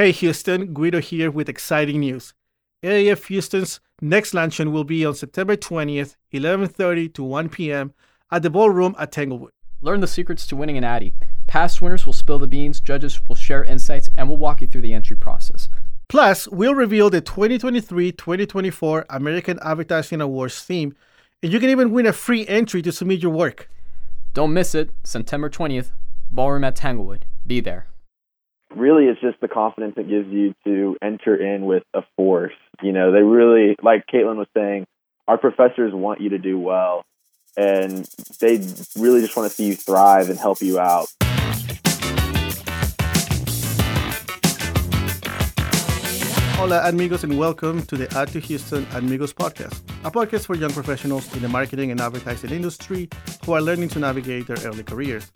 Hey Houston, Guido here with exciting news. AAF Houston's next luncheon will be on September 20th, 11:30 to 1 p.m. at the ballroom at Tanglewood. Learn the secrets to winning an Addy. Past winners will spill the beans, judges will share insights, and we'll walk you through the entry process. Plus, we'll reveal the 2023-2024 American Advertising Awards theme, and you can even win a free entry to submit your work. Don't miss it, September 20th, ballroom at Tanglewood. Be there. Really, it's just the confidence it gives you to enter in with a force. You know, they really, like Caitlin was saying, our professors want you to do well, and they really just want to see you thrive and help you out. Hola, amigos, and welcome to the Ad2 Houston Amigos podcast, a podcast for young professionals in the marketing and advertising industry who are learning to navigate their early careers.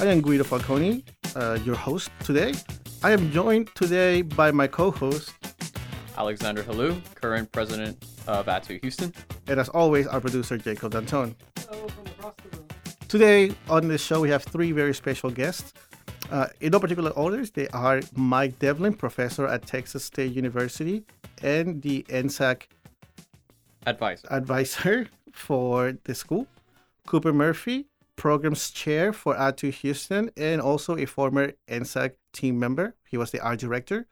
I am Guido Falcone, uh, your host today. I am joined today by my co host, Alexander Halou, current president of Ad2 Houston. And as always, our producer, Jacob Danton. Today on this show, we have three very special guests. Uh, in no particular order, they are Mike Devlin, professor at Texas State University, and the NSAC advisor, advisor for the school. Cooper Murphy, programs chair for Ad2 Houston, and also a former NSAC team member. He was the art director.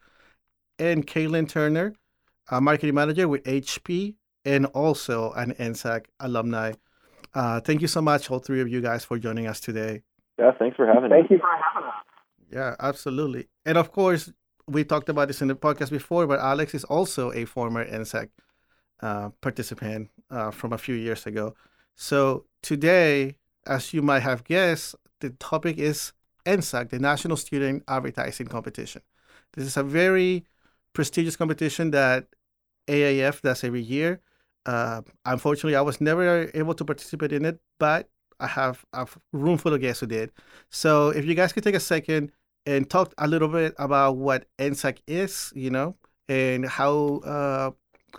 And Caitlin Turner, a marketing manager with HP, and also an NSAC alumni. Uh, thank you so much, all three of you guys, for joining us today. Yeah, thanks for having thank us. Thank you for having us. Yeah, absolutely. And of course, we talked about this in the podcast before, but Alex is also a former NSAC uh, participant uh, from a few years ago. So today, as you might have guessed, the topic is NSAC, the National Student Advertising Competition. This is a very prestigious competition that AAF does every year. Uh, unfortunately, I was never able to participate in it, but I have a room full of guests who did. So if you guys could take a second and talk a little bit about what NSAC is, you know, and how uh,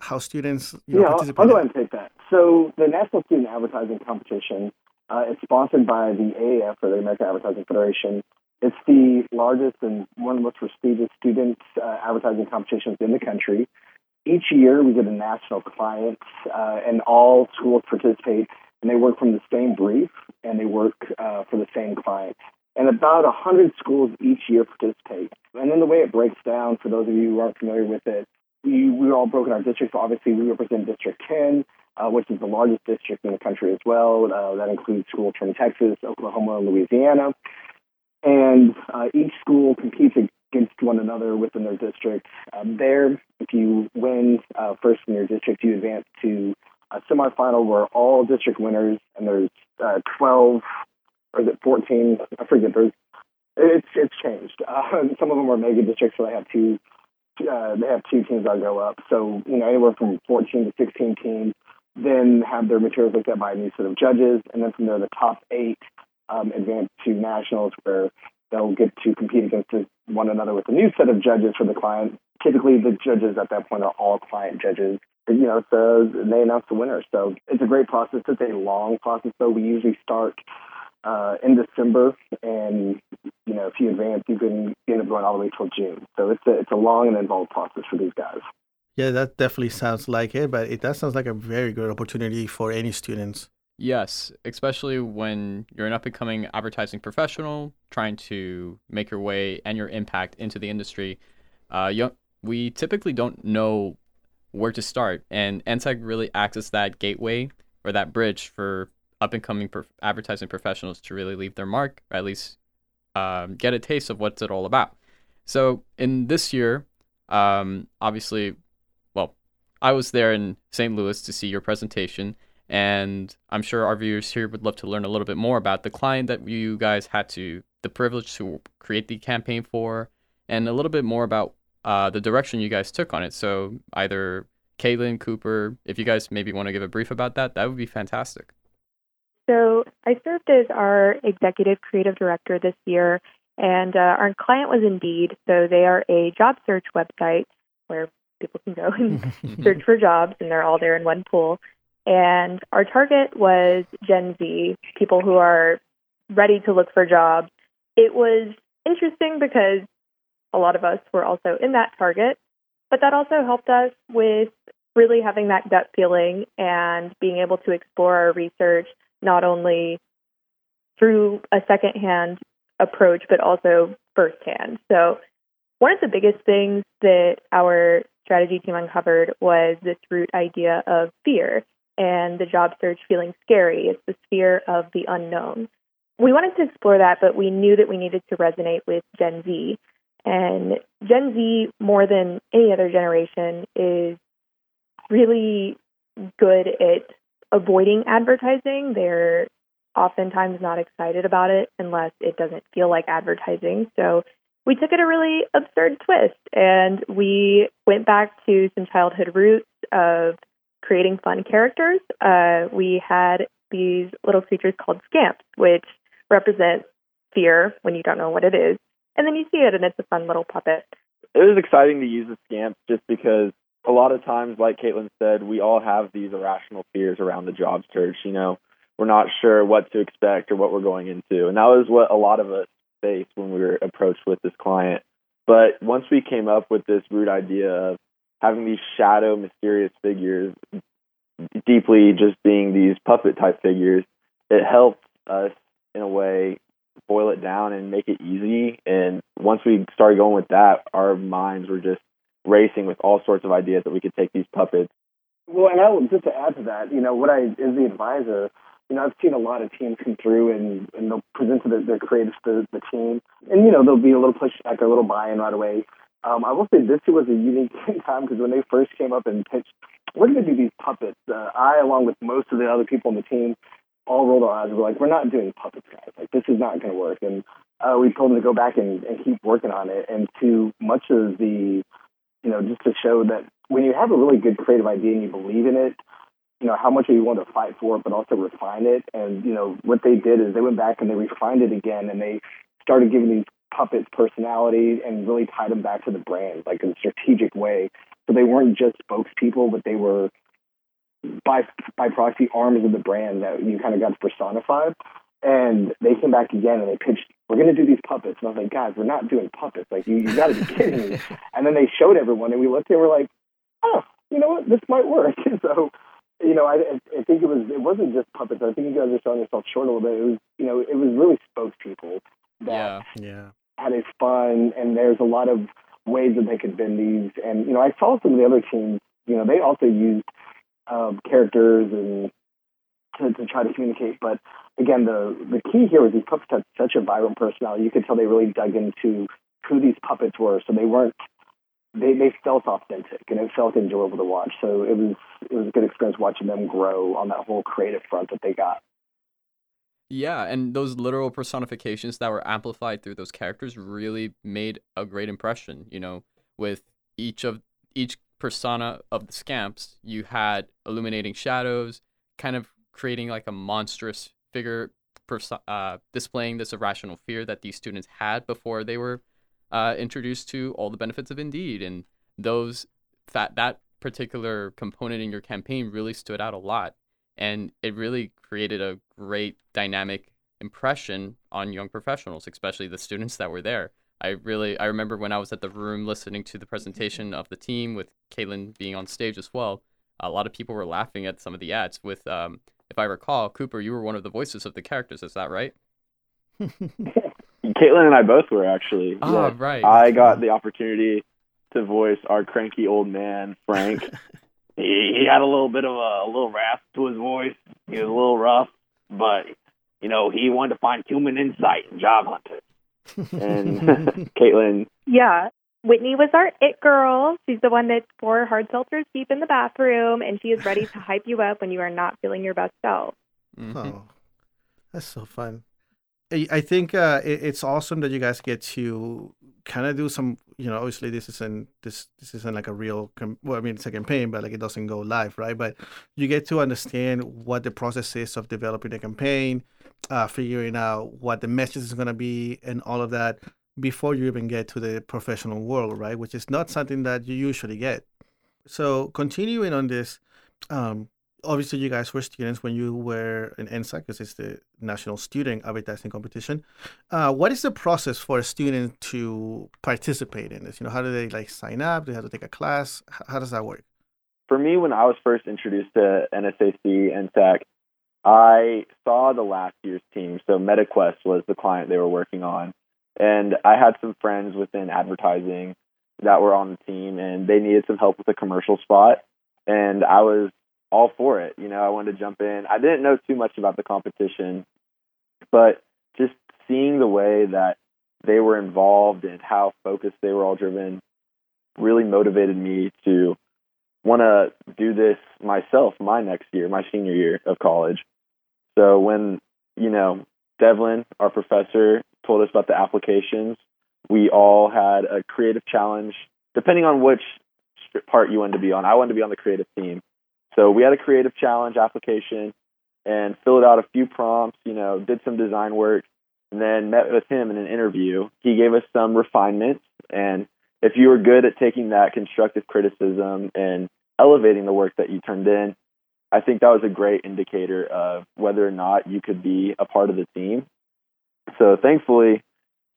how students you know, yeah, participate. I'll, I'll go ahead and take that. So the National Student Advertising Competition uh, is sponsored by the AAF, or the American Advertising Federation. It's the largest and one of the most prestigious student uh, advertising competitions in the country. Each year, we get a national client, uh, and all schools participate, and they work from the same brief, and they work uh, for the same client. And about 100 schools each year participate. And then the way it breaks down, for those of you who aren't familiar with it, we, we're all broken our districts. Obviously, we represent District 10, uh, which is the largest district in the country as well. Uh, that includes schools from Texas, Oklahoma, and Louisiana. And uh, each school competes against one another within their district. Um, there, if you win uh, first in your district, you advance to a semifinal where all district winners, and there's uh, 12 or is it 14? I forget. There's it's it's changed. Uh, some of them are mega districts, so they have two they have two teams that go up. So you know anywhere from 14 to 16 teams then have their materials looked at by a new set of judges, and then from there the top eight um, advance to nationals where they'll get to compete against one another with a new set of judges for the client. Typically, the judges at that point are all client judges. You know, so they announce the winner. So it's a great process. It's a long process, though. We usually start uh, in December, and you know, if you advance, you can end up going all the way till June. So it's a it's a long and involved process for these guys. Yeah, that definitely sounds like it, but it does sounds like a very good opportunity for any students. Yes, especially when you're an up and coming advertising professional trying to make your way and your impact into the industry. Uh, you, we typically don't know where to start, and NSAC really acts as that gateway or that bridge for up and coming advertising professionals to really leave their mark, or at least um, get a taste of what's it all about. So in this year, um, obviously, I was there in St. Louis to see your presentation, and I'm sure our viewers here would love to learn a little bit more about the client that you guys had to the privilege to create the campaign for, and a little bit more about uh, the direction you guys took on it. So either Caitlin, Cooper, if you guys maybe want to give a brief about that, that would be fantastic. So I served as our executive creative director this year, and uh, our client was Indeed. So they are a job search website where people can go and search for jobs, and they're all there in one pool. And our target was Gen Z, people who are ready to look for jobs. It was interesting because a lot of us were also in that target. But that also helped us with really having that gut feeling and being able to explore our research not only through a secondhand approach, but also firsthand. So, one of the biggest things that our strategy team uncovered was this root idea of fear and the job search feeling scary. It's the fear of the unknown. We wanted to explore that, but we knew that we needed to resonate with Gen Z. And Gen Z, more than any other generation, is really good at avoiding advertising. They're oftentimes not excited about it unless it doesn't feel like advertising. So we took it a really absurd twist and we went back to some childhood roots of creating fun characters. Uh, we had these little creatures called scamps, which represent fear when you don't know what it is. And then you see it and it's a fun little puppet. It was exciting to use the scamps just because a lot of times, like Caitlin said, we all have these irrational fears around the job search. You know, we're not sure what to expect or what we're going into. And that was what a lot of us faced when we were approached with this client. But once we came up with this root idea of having these shadow, mysterious figures, deeply just being these puppet type figures, it helped us in a way boil it down and make it easy. And once we started going with that, our minds were just racing with all sorts of ideas that we could take these puppets. Well, and I just to add to that, you know, what I as the advisor, you know, I've seen a lot of teams come through and, and they'll present to their, their creatives to the team, and you know, there'll be a little pushback or a little buy-in right away. Um, I will say this was a unique time because when they first came up and pitched, we're going to do these puppets. Uh, I, along with most of the other people on the team, all rolled our eyes. We're like, we're not doing puppets, guys. Like, this is not going to work. And uh, we told them to go back and, and keep working on it. And to much of the, you know, just to show that when you have a really good creative idea and you believe in it, you know, how much are you willing to fight for but also refine it. And, you know, what they did is they went back and they refined it again and they started giving these puppets personality and really tied them back to the brand, like in a strategic way. So they weren't just spokespeople, but they were by by proxy arms of the brand that you kind of got personified. And they came back again and they pitched, we're going to do these puppets. And I was like, guys, we're not doing puppets. Like, you, you got to be kidding me. And then they showed everyone and we looked and we're like, oh, you know what? This might work. so, you know, I, I think it was, it wasn't just puppets. I think you guys are selling yourself short a little bit. It was, you know, it was really spokespeople that Yeah. Yeah. had a fun and there's a lot of ways that they could bend these. And, you know, I saw some of the other teams, you know, they also used um, characters and to, to try to communicate. But again, the the key here was these puppets had such a vibrant personality. You could tell they really dug into who these puppets were, so they weren't they they felt authentic and it felt enjoyable to watch. So it was it was a good experience watching them grow on that whole creative front that they got. Yeah, and those literal personifications that were amplified through those characters really made a great impression. You know, with each of each persona of the scamps, you had illuminating shadows, kind of creating like a monstrous figure, perso- uh, displaying this irrational fear that these students had before they were uh, introduced to all the benefits of Indeed, and those that that particular component in your campaign really stood out a lot and it really created a great dynamic impression on young professionals, especially the students that were there. I really I remember when I was at the room listening to the presentation of the team with Caitlin being on stage as well. A lot of people were laughing at some of the ads. With um, if I recall, Cooper, you were one of the voices of the characters. Is that right? Caitlin and I both were actually. Oh, yeah. right. I got the opportunity to voice our cranky old man, Frank. he, he had a little bit of a, a little rasp to his voice. He was a little rough, but you know he wanted to find human insight in job hunters. And Caitlin, Yeah. Whitney was our it girl. She's the one that's four hard seltzers deep in the bathroom, and she is ready to hype you up when you are not feeling your best self. Mhm. Oh, that's so fun. I think uh, it, it's awesome that you guys get to kind of do some. You know, obviously this isn't this this isn't like a real. Com- well, I mean it's a campaign, but like it doesn't go live, right? But you get to understand what the process is of developing a campaign, uh, figuring out what the message is going to be, and all of that before you even get to the professional world, right? Which is not something that you usually get. So continuing on this, um, obviously you guys were students when you were in NSAC because it's the National Student Advertising Competition. Uh, what is the process for a student to participate in this? You know, how do they like sign up? Do they have to take a class? How does that work? For me, when I was first introduced to NSAC NSAC, I saw the last year's team. So MetaQuest was the client they were working on, and I had some friends within advertising that were on the team, and they needed some help with a commercial spot, and I was all for it. You know, I wanted to jump in. I didn't know too much about the competition, but just seeing the way that they were involved and how focused they were all driven really motivated me to want to do this myself my next year, my senior year of college. So when, you know, Devlin, our professor, told us about the applications, we all had a creative challenge, depending on which part you wanted to be on. I wanted to be on the creative team. So we had a creative challenge application and filled out a few prompts, you know, did some design work, and then met with him in an interview. He gave us some refinements. And if you were good at taking that constructive criticism and elevating the work that you turned in, I think that was a great indicator of whether or not you could be a part of the team. So thankfully,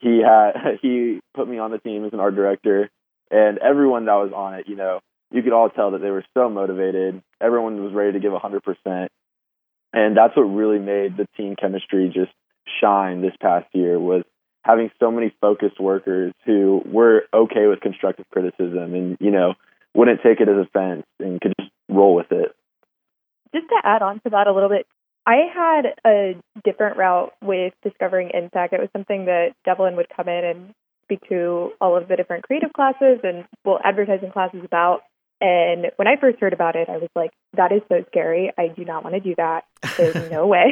he had he put me on the team as an art director, and everyone that was on it, you know, you could all tell that they were so motivated. Everyone was ready to give 100%. And that's what really made the team chemistry just shine this past year was having so many focused workers who were okay with constructive criticism and, you know, wouldn't take it as offense and could just roll with it. Just to add on to that a little bit, I had a different route with discovering NSAC. It was something that Devlin would come in and speak to all of the different creative classes and well advertising classes about. And when I first heard about it, I was like, that is so scary. I do not want to do that. There's no way.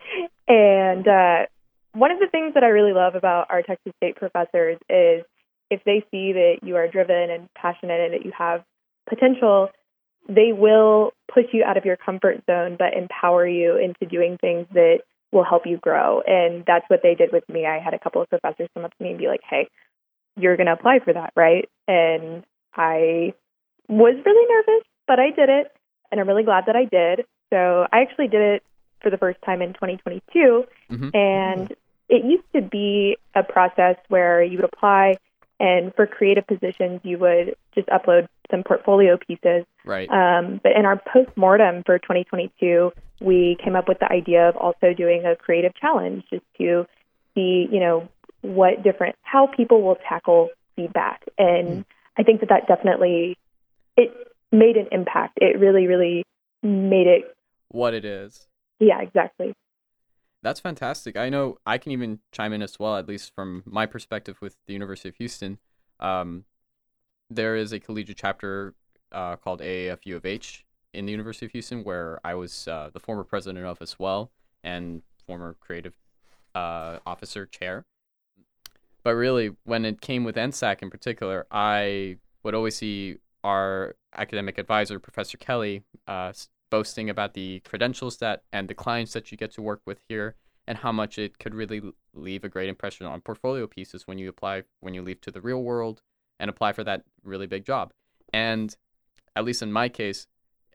and uh, one of the things that I really love about our Texas State professors is if they see that you are driven and passionate and that you have potential, they will push you out of your comfort zone, but empower you into doing things that will help you grow. And that's what they did with me. I had a couple of professors come up to me and be like, hey, you're going to apply for that, right? And I was really nervous, but I did it, and I'm really glad that I did. So I actually did it for the first time in 2022, mm-hmm. and it used to be a process where you would apply, and for creative positions, you would just upload some portfolio pieces. Right. Um, but in our post mortem for 2022, we came up with the idea of also doing a creative challenge, just to see, you know, what different how people will tackle feedback, and mm. I think that that definitely it made an impact. It really, really made it what it is. Yeah, exactly. That's fantastic. I know I can even chime in as well, at least from my perspective with the University of Houston. Um, there is a collegiate chapter uh, called AAF U of H in the University of Houston, where I was uh, the former president of as well and former creative uh, officer chair. But really, when it came with NSAC in particular, I would always see our academic advisor, Professor Kelly, uh, boasting about the credentials that and the clients that you get to work with here and how much it could really leave a great impression on portfolio pieces when you apply when you leave to the real world and apply for that really big job. And at least in my case,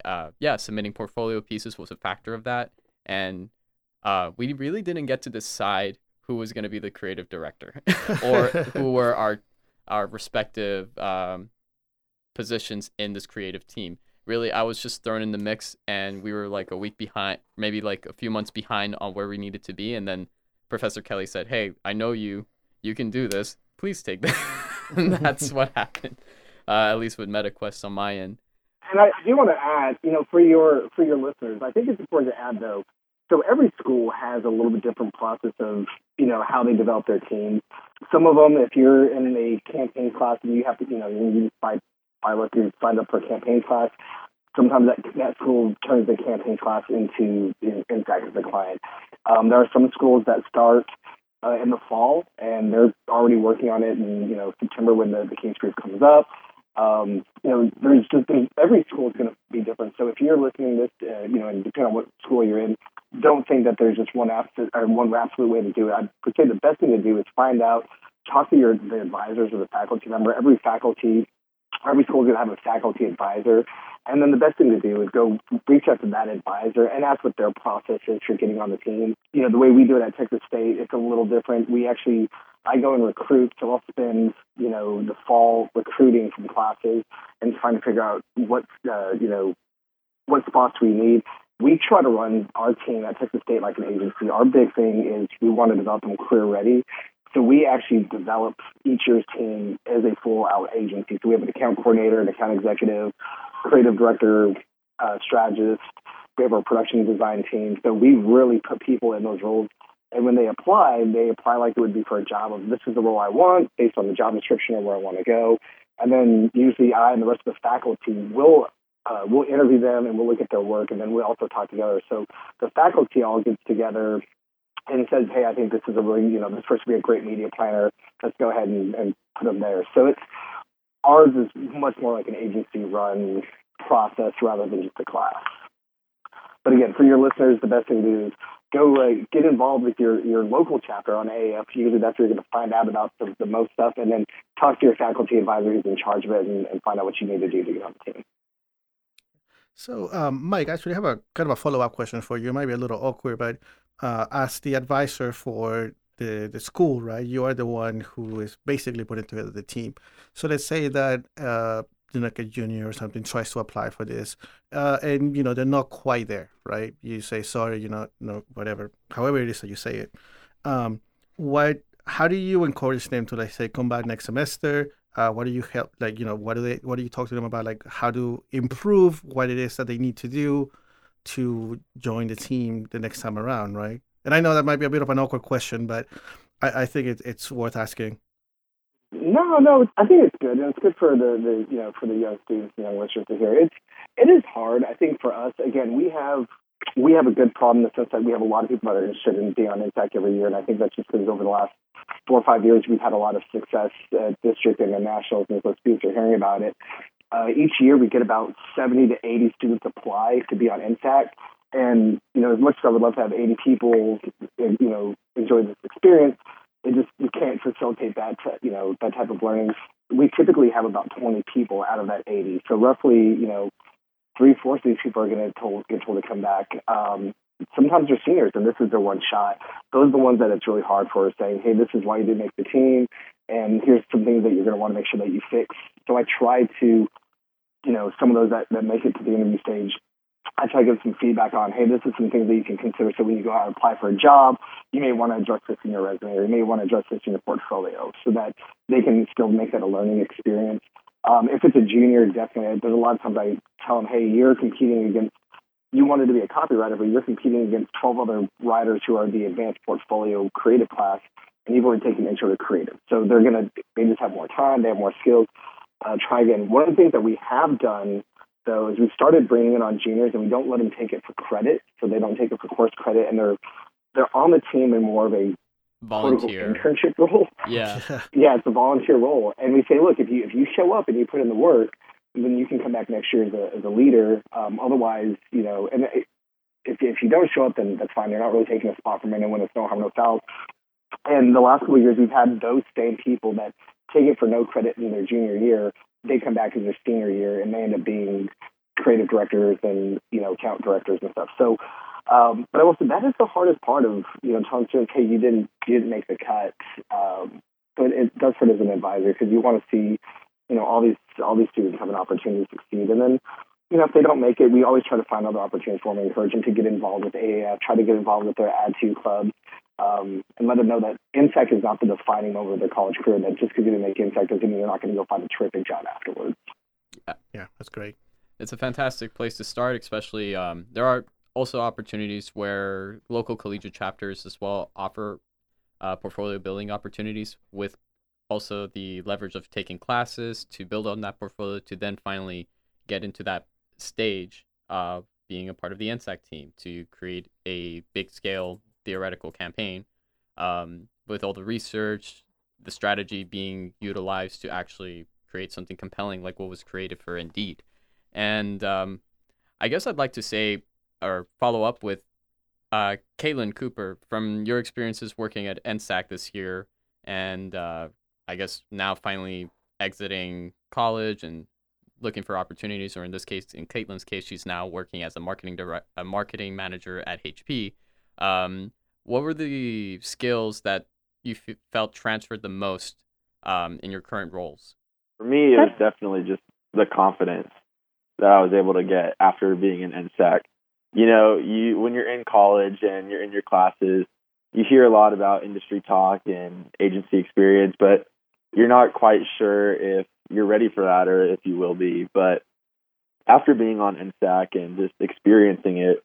uh, yeah, submitting portfolio pieces was a factor of that. And uh, we really didn't get to decide who was going to be the creative director or who were our our respective um, positions in this creative team. Really, I was just thrown in the mix, and we were like a week behind, maybe like a few months behind on where we needed to be. And then Professor Kelly said, "Hey, I know you. You can do this. Please take this." and that's what happened, uh, at least with MetaQuest on my end. And I do want to add, you know, for your for your listeners, I think it's important to add though. So every school has a little bit different process of, you know, how they develop their team. Some of them, if you're in a campaign class and you have to, you know, you need to fight pilot who signed up for a campaign class. Sometimes that, that school turns the campaign class into in, NSAC as a client. Um, there are some schools that start uh, in the fall and they're already working on it in you know September when the, the King's Group comes up. Um, you know, there's just there's, every school is going to be different. So if you're listening to this, uh, you know, and depending on what school you're in, don't think that there's just one absolute or one absolute way to do it. I would say the best thing to do is find out, talk to your the advisors or the faculty member. Every faculty every school is going to have a faculty advisor And then the best thing to do is go reach out to that advisor and ask what their process is for getting on the team. You know, the way we do it at Texas State, it's a little different. We actually, I go and recruit, so I'll spend, you know, the fall recruiting from classes and trying to figure out what, uh, you know, what spots we need. We try to run our team at Texas State like an agency. Our big thing is we want to develop them career ready. So we actually develop each year's team as a full out agency. So we have an account coordinator, an account executive, creative director, uh, strategist. We have our production design team. So we really put people in those roles. And when they apply, they apply like it would be for a job of this is the role I want based on the job description or where I want to go. And then usually I and the rest of the faculty will uh, we'll interview them and we'll look at their work and then we also talk together. So the faculty all gets together and says, hey, I think this is a really, you know, this person would be a great media planner. Let's go ahead and, and put them there. So it's ours is much more like an agency run process rather than just a class. But again, for your listeners, the best thing to do is go uh, get involved with your, your local chapter on AAF. Usually that's where you're going to find out about the, the most stuff, and then talk to your faculty advisor who's in charge of it and, and find out what you need to do to get on the team. So, um, Mike, actually, I have a kind of a follow up question for you. It might be a little awkward, but uh, as the advisor for the, the school, right, you are the one who is basically putting together the team. So, let's say that uh, you like a junior or something tries to apply for this, uh, and you know they're not quite there, right? You say sorry, you know, no, whatever, however it is that you say it. Um, what? How do you encourage them to like say come back next semester? Uh, what do you help like you know what do they what do you talk to them about like how to improve what it is that they need to do to join the team the next time around right? And i know that might be a bit of an awkward question but i, I think it, it's worth asking. No no i think it's good. And it's good for the, the you know for the young students the young listeners to hear. It's it is hard i think for us. Again we have we have a good problem in the sense that we have a lot of people that are interested in being on NSAC every year and i think that's just because over the last four or five years, we've had a lot of success at district and the nationals, and so students are hearing about it. Uh, each year, we get about 70 to 80 students apply to be on NSAC. And, you know, as much as I would love to have 80 people, you know, enjoy this experience, it just, you can't facilitate that, you know, that type of learning. We typically have about 20 people out of that 80. So roughly, you know, three fourths of these people are going to get told to come back. Um, sometimes they're seniors and this is their one shot. Those are the ones that it's really hard for saying, hey, this is why you didn't make the team, and here's some things that you're going to want to make sure that you fix. So I try to, you know, some of those that, that make it to the interview stage, I try to give some feedback on, hey, this is some things that you can consider. So when you go out and apply for a job, you may want to address this in your resume or you may want to address this in your portfolio so that they can still make that a learning experience. Um, if it's a junior, definitely, there's a lot of times I tell them, hey, you're competing against you wanted to be a copywriter, but you're competing against 12 other writers who are the advanced portfolio creative class, and you've already taken intro to creative. So they're going to, they just have more time, they have more skills. Uh, try again. One of the things that we have done, though, is we started bringing it on juniors, and we don't let them take it for credit, so they don't take it for course credit, and they're they're on the team in more of a volunteer internship role. Yeah, yeah, it's a volunteer role, and we say, look, if you if you show up and you put in the work, then you can come back next year as a, as a leader. Um, otherwise, you know, and if, if you don't show up, then that's fine. You're not really taking a spot from anyone. It's no harm, no foul. And the last couple of years, we've had those same people that take it for no credit in their junior year. They come back as their senior year, and they end up being creative directors and you know account directors and stuff. So, um, but I will say that is the hardest part of you know telling students, hey, you didn't you didn't make the cut. Um, but it does hurt as an advisor because you want to see you know all these all these students have an opportunity to succeed. And then you know if they don't make it, we always try to find other opportunities for them. Encourage them to get involved with AAF, try to get involved with their Ad2 clubs. Um, and let them know that NSAC is not the defining moment of their college career. That just because you didn't make NSAC doesn't mean you're not going to go find a terrific job afterwards. Yeah, yeah, that's great. It's a fantastic place to start, especially um, there are also opportunities where local collegiate chapters as well offer uh, portfolio building opportunities with also the leverage of taking classes to build on that portfolio to then finally get into that stage of being a part of the NSAC team to create a big scale theoretical campaign um, with all the research, the strategy being utilized to actually create something compelling like what was created for Indeed. And um, I guess I'd like to say or follow up with uh, Caitlin Cooper from your experiences working at NSAC this year and uh, I guess now finally exiting college and looking for opportunities, or in this case, in Caitlin's case, she's now working as a marketing direct, a marketing manager at HP. Um, what were the skills that you f- felt transferred the most um, in your current roles? For me, it was definitely just the confidence that I was able to get after being in NSAC. You know, you when you're in college and you're in your classes, you hear a lot about industry talk and agency experience, but you're not quite sure if you're ready for that or if you will be. But after being on NSAC and just experiencing it,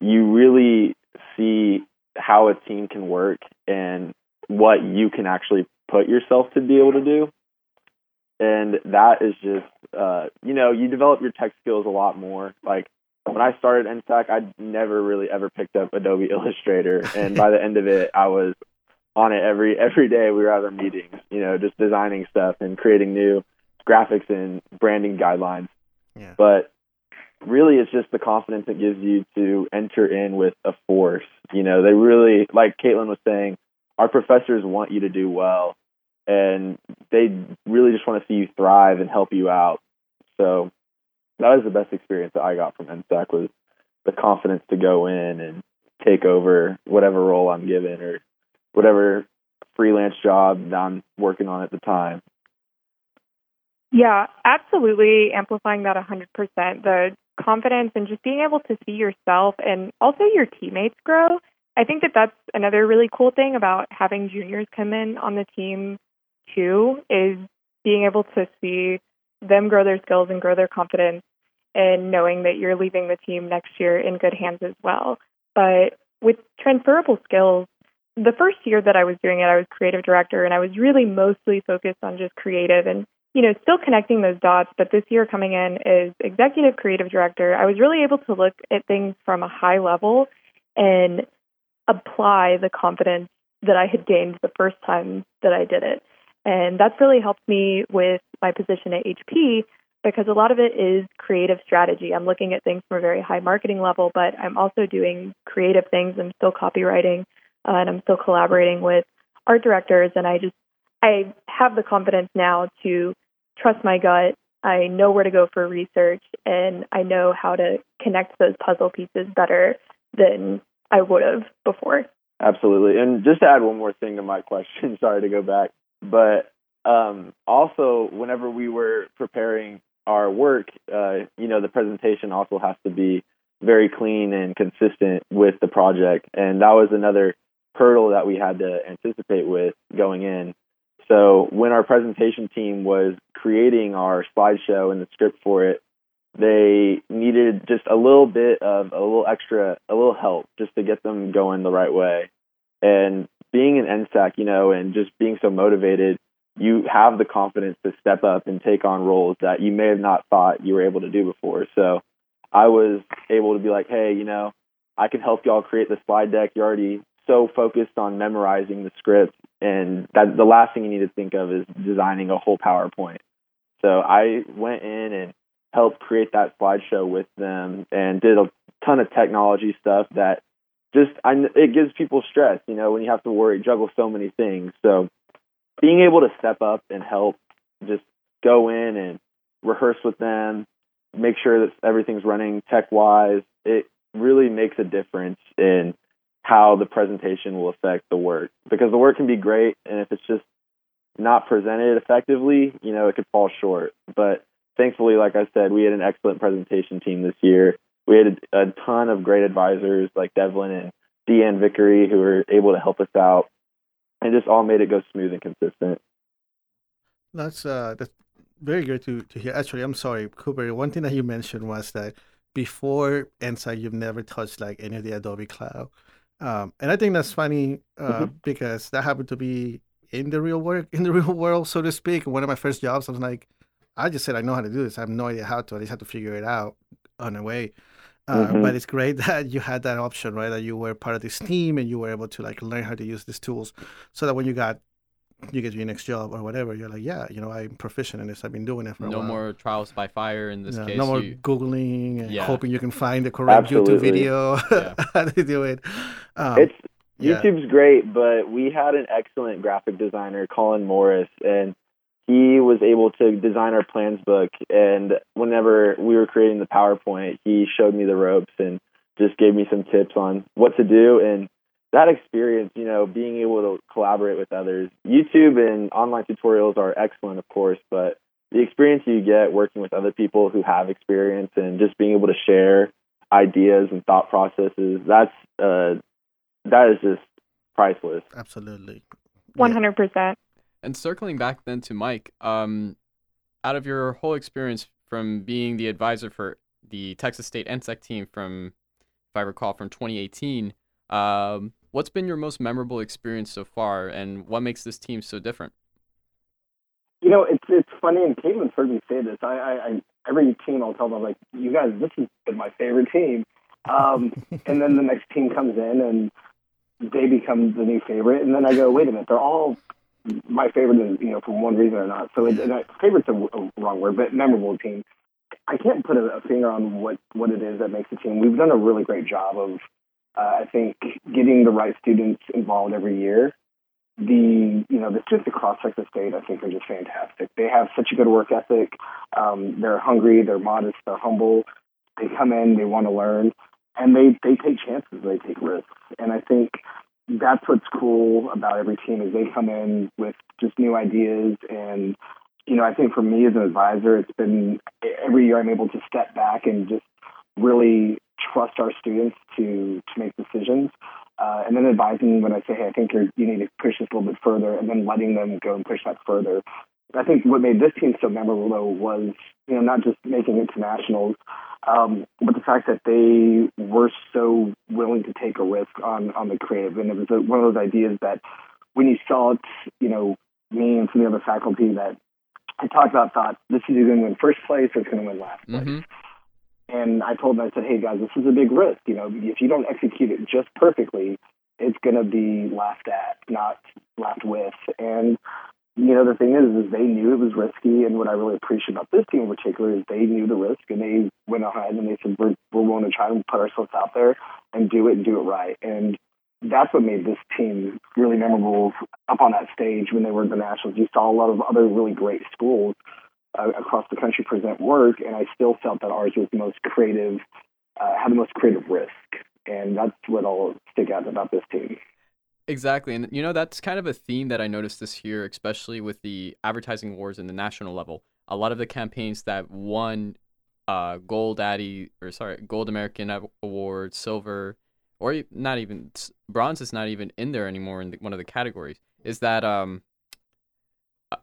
you really see how a team can work and what you can actually put yourself to be able to do. And that is just, uh, you know, you develop your tech skills a lot more. Like when I started NSAC, I never really ever picked up Adobe Illustrator, and by the end of it, I was on it every every day. We were at our meetings, you know, just designing stuff and creating new graphics and branding guidelines. Yeah. But really, it's just the confidence it gives you to enter in with a force. You know, they really, like Caitlin was saying, our professors want you to do well, and they really just want to see you thrive and help you out. So that was the best experience that I got from NSAC was the confidence to go in and take over whatever role I'm given or whatever freelance job that I'm working on at the time. Yeah, absolutely amplifying that 100%. The confidence and just being able to see yourself and also your teammates grow. I think that that's another really cool thing about having juniors come in on the team too is being able to see them grow their skills and grow their confidence and knowing that you're leaving the team next year in good hands as well. But with transferable skills, the first year that I was doing it, I was creative director and I was really mostly focused on just creative and, you know, still connecting those dots. But this year coming in as executive creative director, I was really able to look at things from a high level and apply the confidence that I had gained the first time that I did it. And that's really helped me with my position at HP because a lot of it is creative strategy. I'm looking at things from a very high marketing level, but I'm also doing creative things. I'm still copywriting uh, and I'm still collaborating with art directors. And I just, I have the confidence now to trust my gut. I know where to go for research and I know how to connect those puzzle pieces better than I would have before. Absolutely. And just to add one more thing to my question, sorry to go back, but um, also whenever we were preparing our work, uh, you know, the presentation also has to be very clean and consistent with the project. And that was another hurdle that we had to anticipate with going in. So when our presentation team was creating our slideshow and the script for it, they needed just a little bit of a little extra, a little help just to get them going the right way. And being an NSAC, you know, and just being so motivated, you have the confidence to step up and take on roles that you may have not thought you were able to do before. So I was able to be like, hey, you know, I can help y'all create the slide deck. You're already so focused on memorizing the script, and that the last thing you need to think of is designing a whole PowerPoint. So I went in and helped create that slideshow with them and did a ton of technology stuff that just I, it gives people stress, you know, when you have to worry juggle so many things. So being able to step up and help just go in and rehearse with them, make sure that everything's running tech wise, it really makes a difference in how the presentation will affect the work because the work can be great and if it's just not presented effectively, you know, it could fall short. But thankfully, like I said, we had an excellent presentation team this year. We had a, ton of great advisors like Devlin and Deanne Vickery who were able to help us out and just all made it go smooth and consistent. That's uh that's very good to, to hear. Actually, I'm sorry, Cooper. One thing that you mentioned was that before NSAC, you've never touched like any of the Adobe Cloud. Um, and I think that's funny uh, mm-hmm. because that happened to be in the real work, in the real world, so to speak. One of my first jobs, I was like, I just said I know how to do this. I have no idea how to. I just had to figure it out on the way. Uh, mm-hmm. But it's great that you had that option, right? That you were part of this team and you were able to like learn how to use these tools, so that when you got you get your next job or whatever, you're like, yeah, you know, I'm proficient in this. I've been doing it for no a while. More trials by fire in this yeah, case. No more you... googling and yeah. hoping you can find the correct Absolutely. YouTube video yeah. how to do it. Um, it's YouTube's great, but we had an excellent graphic designer, Colin Morris, and he was able to design our plans book. And whenever we were creating the PowerPoint, he showed me the ropes and just gave me some tips on what to do. And that experience, you know, being able to collaborate with others, YouTube and online tutorials are excellent, of course, but the experience you get working with other people who have experience and just being able to share ideas and thought processes, that's, uh, that is just priceless. Absolutely. One hundred percent. And circling back then to Mike, um, out of your whole experience from being the advisor for the Texas State NSAC team from, if I recall, from 2018, um, what's been your most memorable experience so far, and what makes this team so different? You know, it's it's funny, and Caitlin's heard me say this. I, I, I every team I'll tell them like, you guys, this has been my favorite team. Um, and then the next team comes in and they become the new favorite, and then I go, wait a minute, they're all my favorite, is, you know, for one reason or not. So, it, and I, favorite's a, a wrong word, but memorable team. I can't put a, a finger on what what it is that makes a team. We've done a really great job of, uh, I think, getting the right students involved every year. The you know the students across Texas State, I think, are just fantastic. They have such a good work ethic. Um, they're hungry. They're modest. They're humble. They come in. They want to learn, and they they take chances. They take risks. And I think that's what's cool about every team is they come in with just new ideas and you know i think for me as an advisor it's been every year i'm able to step back and just really trust our students to to make decisions uh, and then advising when i say hey i think you need to push this a little bit further and then letting them go and push that further i think what made this team so memorable though was you know not just making it to nationals um, but the fact that they were so willing to take a risk on on the creative, and it was a, one of those ideas that when you saw it, you know, me and some of the other faculty that I talked about thought this is either going to win first place or it's going to win last place. Mm-hmm. And I told them, I said, hey guys, this is a big risk. You know, if you don't execute it just perfectly, it's going to be laughed at, not laughed with. And you know, the thing is, is they knew it was risky, and what I really appreciate about this team in particular is they knew the risk, and they went ahead and they said, "We're we're willing to try and put ourselves out there and do it and do it right." And that's what made this team really memorable up on that stage when they were at the nationals. You saw a lot of other really great schools uh, across the country present work, and I still felt that ours was the most creative, uh, had the most creative risk, and that's what I'll stick out about this team. Exactly. And you know, that's kind of a theme that I noticed this year, especially with the advertising wars in the national level. A lot of the campaigns that won uh, Gold Addy, or sorry, Gold American Award, Silver, or not even bronze is not even in there anymore in the, one of the categories. Is that um,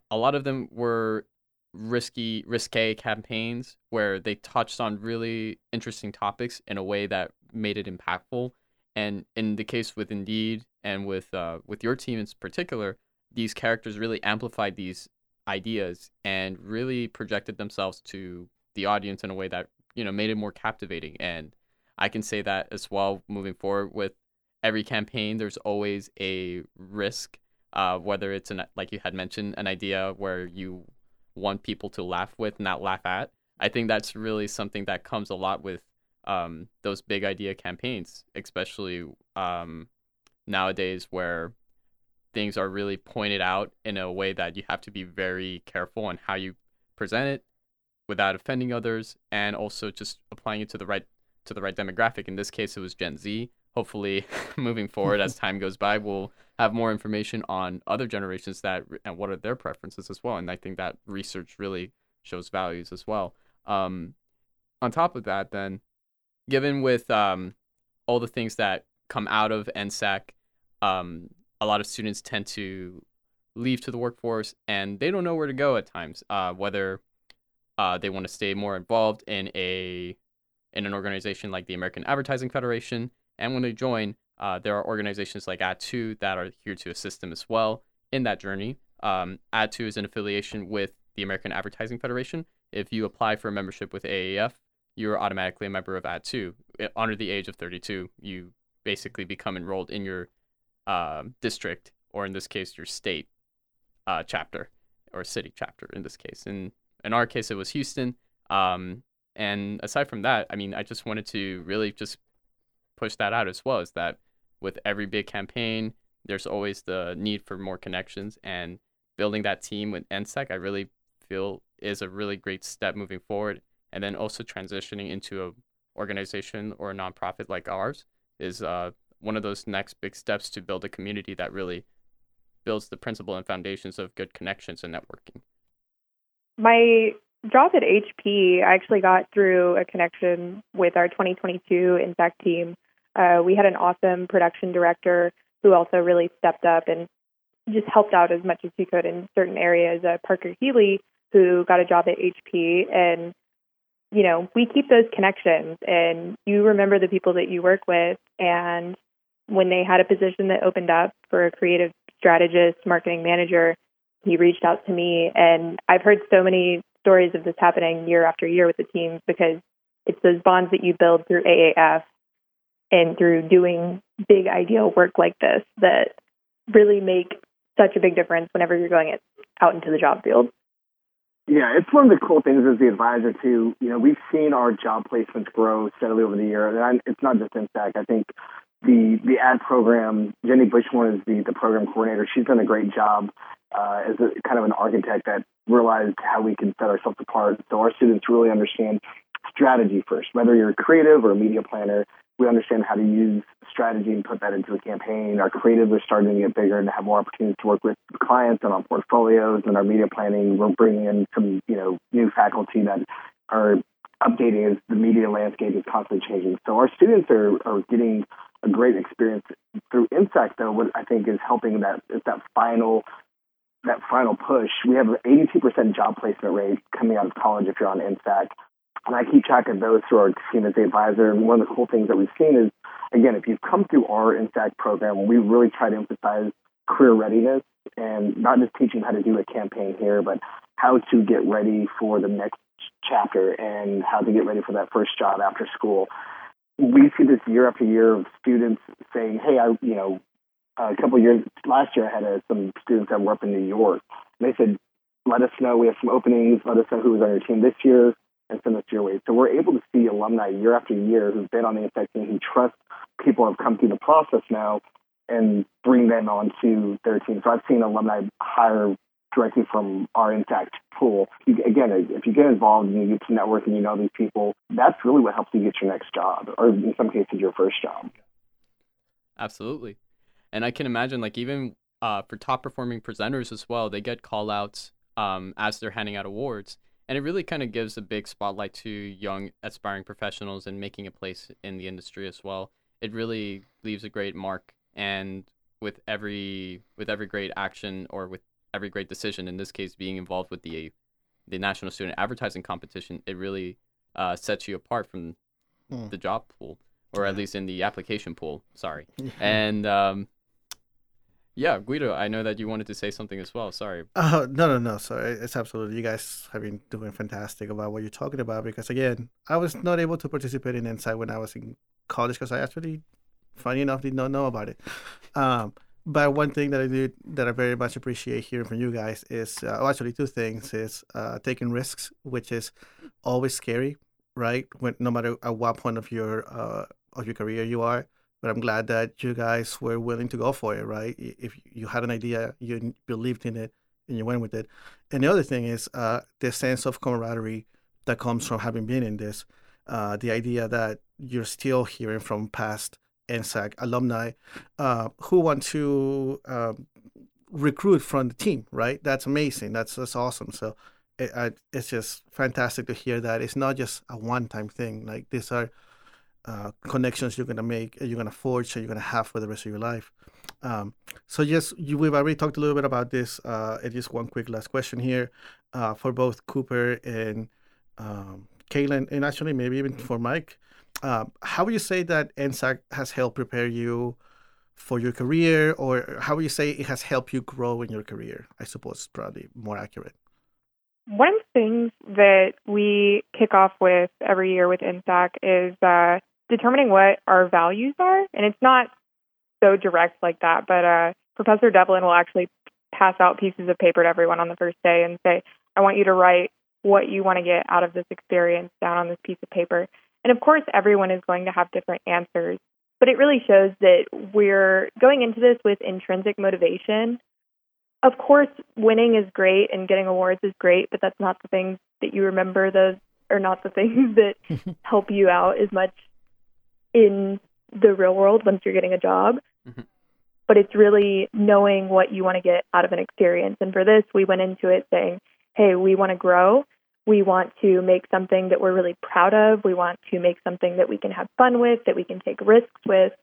a lot of them were risky, risque campaigns where they touched on really interesting topics in a way that made it impactful. And in the case with Indeed and with uh, with your team in particular, these characters really amplified these ideas and really projected themselves to the audience in a way that you know made it more captivating. And I can say that as well moving forward with every campaign. There's always a risk, uh, whether it's an like you had mentioned an idea where you want people to laugh with, not laugh at. I think that's really something that comes a lot with um, those big idea campaigns, especially um, nowadays where things are really pointed out in a way that you have to be very careful on how you present it without offending others and also just applying it to the right to the right demographic in this case it was gen z hopefully moving forward as time goes by we'll have more information on other generations that and what are their preferences as well and i think that research really shows values as well um, on top of that then given with um, all the things that come out of NSAC, um, a lot of students tend to leave to the workforce and they don't know where to go at times. Uh, whether uh, they want to stay more involved in a in an organization like the American Advertising Federation, and when they join, uh, there are organizations like Ad2 that are here to assist them as well in that journey. Um, Ad2 is an affiliation with the American Advertising Federation. If you apply for a membership with AAF, you're automatically a member of Ad2. Under the age of 32, you basically become enrolled in your uh, district, or in this case, your state uh, chapter or city chapter. In this case, in in our case, it was Houston. Um, and aside from that, I mean, I just wanted to really just push that out as well. Is that with every big campaign, there's always the need for more connections and building that team with NSAC, I really feel is a really great step moving forward. And then also transitioning into a organization or a nonprofit like ours is uh, one of those next big steps to build a community that really builds the principle and foundations of good connections and networking. My job at HP, I actually got through a connection with our 2022 NSAC team. Uh, we had an awesome production director who also really stepped up and just helped out as much as he could in certain areas. Uh, Parker Healy, who got a job at HP, and you know we keep those connections, and you remember the people that you work with, and when they had a position that opened up for a creative strategist, marketing manager, he reached out to me, and I've heard so many stories of this happening year after year with the teams because it's those bonds that you build through AAF and through doing big ideal work like this that really make such a big difference whenever you're going out into the job field. Yeah, it's one of the cool things as the advisor too. You know, we've seen our job placements grow steadily over the year, and it's not just NSAC. I think the the ad program, Jenny Bushmore is the the program coordinator. She's done a great job uh, as a, kind of an architect that realized how we can set ourselves apart. So our students really understand strategy first. Whether you're a creative or a media planner, we understand how to use strategy and put that into a campaign. Our creative is starting to get bigger and have more opportunities to work with clients and on portfolios. And our media planning, we're bringing in some, you know, new faculty that are updating as the media landscape is constantly changing. So our students are, are getting a great experience through NSAC. Though, what I think is helping that is that final that final push. We have an 82% job placement rate coming out of college if you're on NSAC. And I keep track of those through our team as advisor. And one of the cool things that we've seen is, again, if you've come through our NSAC program, we really try to emphasize career readiness and not just teaching how to do a campaign here, but how to get ready for the next chapter and how to get ready for that first job after school. We see this year after year of students saying, "Hey, I, you know, a couple years last year, I had a, uh, some students that were up in New York. And they said, "Let us know. We have some openings. Let us know who was on your team this year." And send us your way. So we're able to see alumni year after year who've been on the NSAC team, who trust people have come through the process now and bring them onto their team. So I've seen alumni hire directly from our NSAC pool. You, again, if you get involved and you get to network and you know these people, that's really what helps you get your next job, or in some cases, your first job. Absolutely. And I can imagine, like, even uh, for top performing presenters as well, they get call outs um, as they're handing out awards and it really kind of gives a big spotlight to young aspiring professionals and making a place in the industry as well. It really leaves a great mark, and with every with every great action or with every great decision, in this case being involved with the the national student advertising competition, it really uh, sets you apart from hmm. the job pool, or at least in the application pool. Sorry, and um, yeah, Guido, I know that you wanted to say something as well. Sorry. Uh, no, no, no. Sorry. It's absolutely. You guys have been doing fantastic about what you're talking about because, again, I was not able to participate in NSAC when I was in college because I actually, funny enough, did not know about it. Um, but one thing that I did that I very much appreciate hearing from you guys is, uh, actually, two things is uh, taking risks, which is always scary, right? When no matter at what point of your uh, of your career you are, but I'm glad that you guys were willing to go for it, right? If you had an idea, you believed in it, and you went with it. And the other thing is uh, the sense of camaraderie that comes from having been in this. Uh, the idea that you're still hearing from past NSAC alumni uh, who want to um, recruit from the team, right? That's amazing. That's that's awesome. So it, I, it's just fantastic to hear that it's not just a one-time thing. Like these are uh, connections you're gonna make, you're gonna forge, and you're gonna have for the rest of your life. Um, so yes, you, we've already talked a little bit about this. Uh, and just one quick last question here uh, for both Cooper and um, Caitlin, and actually maybe even for Mike. Uh, how would you say that NSAC has helped prepare you for your career, or how would you say it has helped you grow in your career? I suppose probably more accurate. One thing that we kick off with every year with NSAC is uh, determining what our values are. And it's not so direct like that, but uh, Professor Devlin will actually pass out pieces of paper to everyone on the first day and say, I want you to write what you want to get out of this experience down on this piece of paper. And of course, everyone is going to have different answers, but it really shows that we're going into this with intrinsic motivation of course, winning is great and getting awards is great, but that's not the things that you remember. Those are not the things that help you out as much in the real world once you're getting a job. Mm-hmm. But it's really knowing what you want to get out of an experience. And for this, we went into it saying, hey, we want to grow. We want to make something that we're really proud of. We want to make something that we can have fun with, that we can take risks with.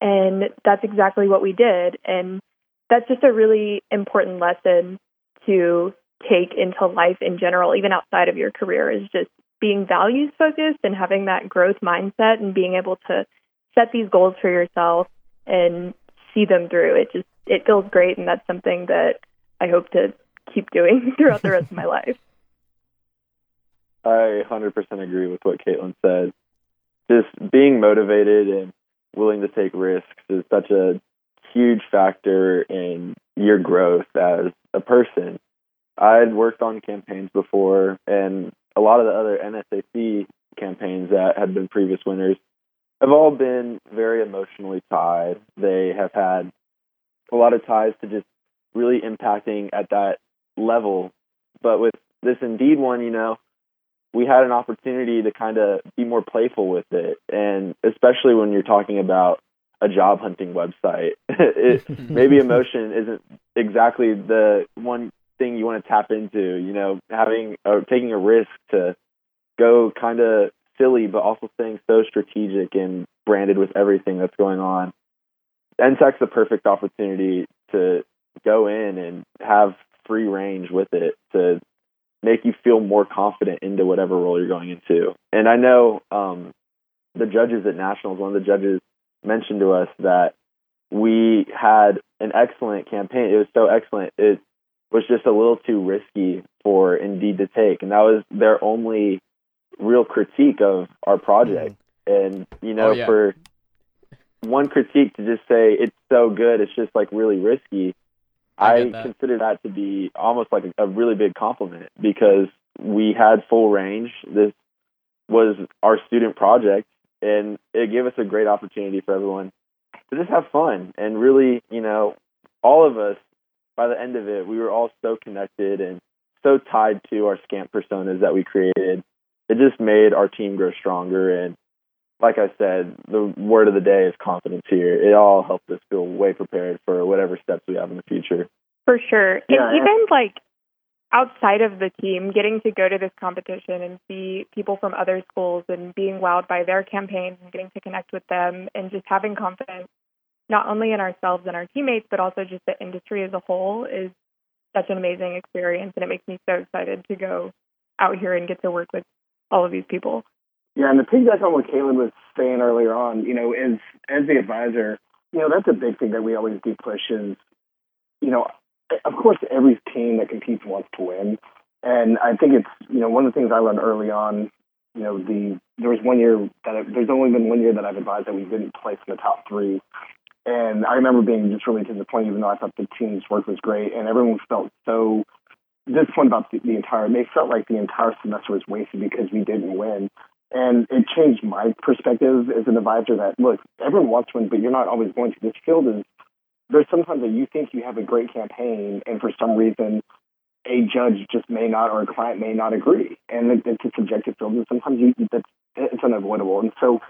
And that's exactly what we did. And that's just a really important lesson to take into life in general, even outside of your career, is just being values focused and having that growth mindset and being able to set these goals for yourself and see them through. It just it feels great and that's something that I hope to keep doing throughout the rest of my life. I 100% agree with what Caitlin said. Just being motivated and willing to take risks is such a huge factor in your growth as a person. I'd worked on campaigns before, and a lot of the other NSAC campaigns that had been previous winners have all been very emotionally tied. They have had a lot of ties to just really impacting at that level. But with this Indeed one, you know, we had an opportunity to kind of be more playful with it. And especially when you're talking about a job hunting website, it, maybe emotion isn't exactly the one thing you want to tap into, you know, having or taking a risk to go kind of silly, but also staying so strategic and branded with everything that's going on. NSAC's the perfect opportunity to go in and have free range with it to make you feel more confident into whatever role you're going into. And I know um, the judges at Nationals, one of the judges mentioned to us that we had an excellent campaign. It was so excellent. It was just a little too risky for Indeed to take. And that was their only real critique of our project. Mm-hmm. And, you know, oh, yeah. for one critique to just say it's so good, it's just like really risky. I, I consider that to be almost like a, a really big compliment because we had full range. This was our student project, and it gave us a great opportunity for everyone to just have fun and really, you know, all of us by the end of it, we were all so connected and so tied to our scamp personas that we created it just made our team grow stronger. And like I said, the word of the day is confidence here. It all helped us feel way prepared for whatever steps we have in the future. For sure. Yeah, and even like outside of the team, getting to go to this competition and see people from other schools and being wowed by their campaigns and getting to connect with them and just having confidence not only in ourselves and our teammates, but also just the industry as a whole is such an amazing experience. And it makes me so excited to go out here and get to work with all of these people. Yeah, and the piggyback on what Caitlin was saying earlier on, you know, is as the advisor, you know, that's a big thing that we always do push is, you know, of course every team that competes wants to win. And I think it's, you know, one of the things I learned early on, you know, the there was one year that I, there's only been one year that I've advised that we didn't place in the top three. And I remember being just really disappointed, even though I thought the team's work was great, and everyone felt so this point about the, the entire, they felt like the entire semester was wasted because we didn't win. And it changed my perspective as an advisor that, look, everyone wants to win, but you're not always going to. This field is, there's sometimes that you think you have a great campaign, and for some reason, a judge just may not or a client may not agree. And it, it's a subjective field, and sometimes you, that's, it's unavoidable. And so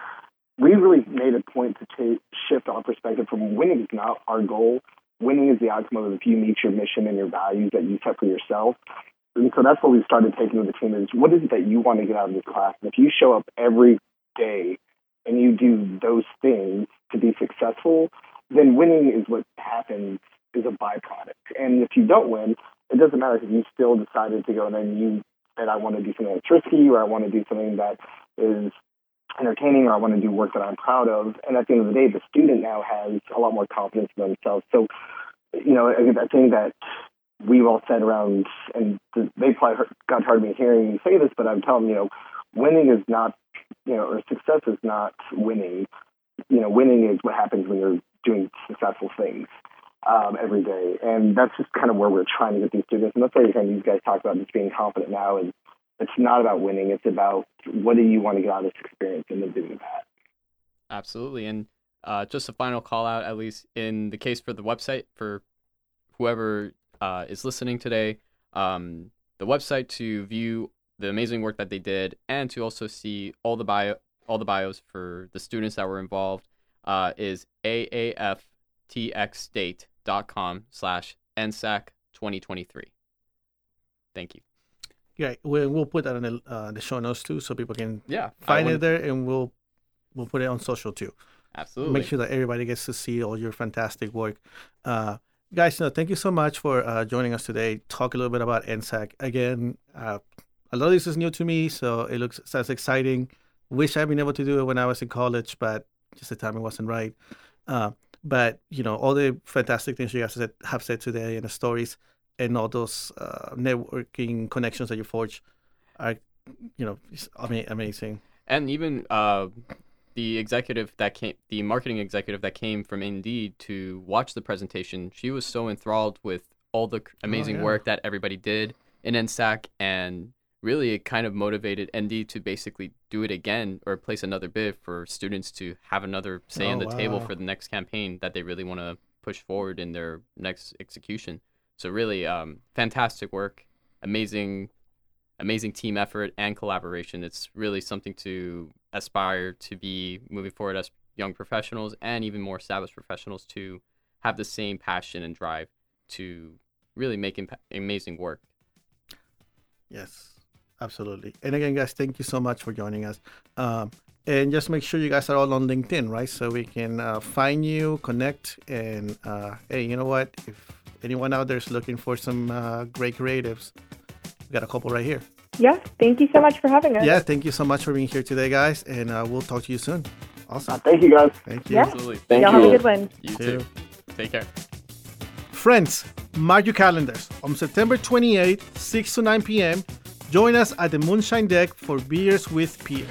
we really made a point to take, shift our perspective from winning is not our goal winning is the outcome of if you meet your mission and your values that you set for yourself. And so that's what we started taking to the team is what is it that you want to get out of this class? And if you show up every day and you do those things to be successful, then winning is what happens is a byproduct. And if you don't win, it doesn't matter if you still decided to go and then you said, I want to do something that's risky or I want to do something that is entertaining or I want to do work that I'm proud of. And at the end of the day, the student now has a lot more confidence in themselves. So, you know, I, think that we've all said around, and they probably got tired of me hearing me say this, but I'm telling them, you know, winning is not, you know, or success is not winning. You know, winning is what happens when you're doing successful things um, every day. And that's just kind of where we're trying to get these students. And that's why you're hearing these guys talk about just being confident now and it's not about winning. It's about what do you want to get out of this experience and then doing that. Absolutely. And uh, just a final call out, at least in the case for the website, for whoever uh, is listening today, um, the website to view the amazing work that they did and to also see all the bio all the bios for the students that were involved uh, is aaftxstate.com slash nsac 2023 thank you Yeah, we'll, we'll put that in the, uh, the show notes too, so people can yeah find it there, and we'll we'll put it on social too. absolutely Make sure that everybody gets to see all your fantastic work. Uh, guys, no, thank you so much for uh, joining us today. Talk a little bit about NSAC again. Uh, a lot of this is new to me, so it looks sounds exciting. Wish I'd been able to do it when I was in college, but just the timing wasn't right. Uh, but you know, all the fantastic things you guys said, have said today, and the stories, and all those uh, networking connections that you forge, are, you know, ama- amazing. and even uh, the executive that came, the marketing executive that came from Indeed to watch the presentation, she was so enthralled with all the c- amazing yeah. work that everybody did in NSAC, and really it kind of motivated Indeed to basically do it again or place another bid for students to have another say in Oh, the table for the next campaign that they really want to push forward in their next execution. So really, um, fantastic work, amazing amazing team effort and collaboration. It's really something to aspire to be moving forward as young professionals and even more established professionals to have the same passion and drive to really make impa- amazing work. Yes, absolutely. And again, guys, thank you so much for joining us. Um, and just make sure you guys are all on LinkedIn, right? So we can uh, find you, connect, and uh, hey, you know what? If anyone out there is looking for some uh, great creatives, we got a couple right here. Yeah, thank you so much for having us. Yeah, thank you so much for being here today, guys, and uh, we'll talk to you soon. Awesome. Thank you, guys. Thank you. Yeah. Absolutely. Thank Y'all you. have a good one. You Too. too. Take care. Friends, mark your calendars. On September 28th, 6 to 9 p.m., join us at the Moonshine Deck for Beers with Peer,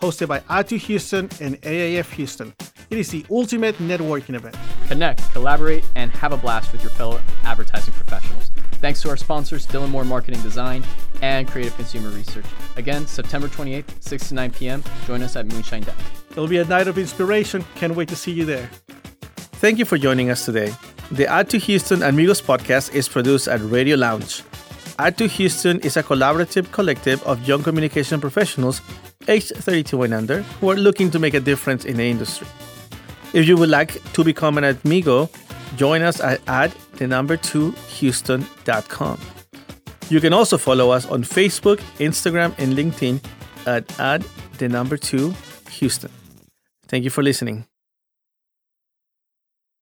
hosted by Ad2 Houston and AAF Houston. It is the ultimate networking event. Connect, collaborate, and have a blast with your fellow advertising professionals. Thanks to our sponsors, Dylan Moore Marketing Design and Creative Consumer Research. Again, September 28th, 6 to 9 p.m. Join us at Moonshine Deck. It'll be a night of inspiration. Can't wait to see you there. Thank you for joining us today. The Ad2 Houston Amigos podcast is produced at Radio Lounge. Ad2 Houston is a collaborative collective of young communication professionals aged 32 and under who are looking to make a difference in the industry. If you would like to become an amigo, join us at add the number 2 houston.com. You can also follow us on Facebook, Instagram, and LinkedIn at add the number 2 Houston. Thank you for listening.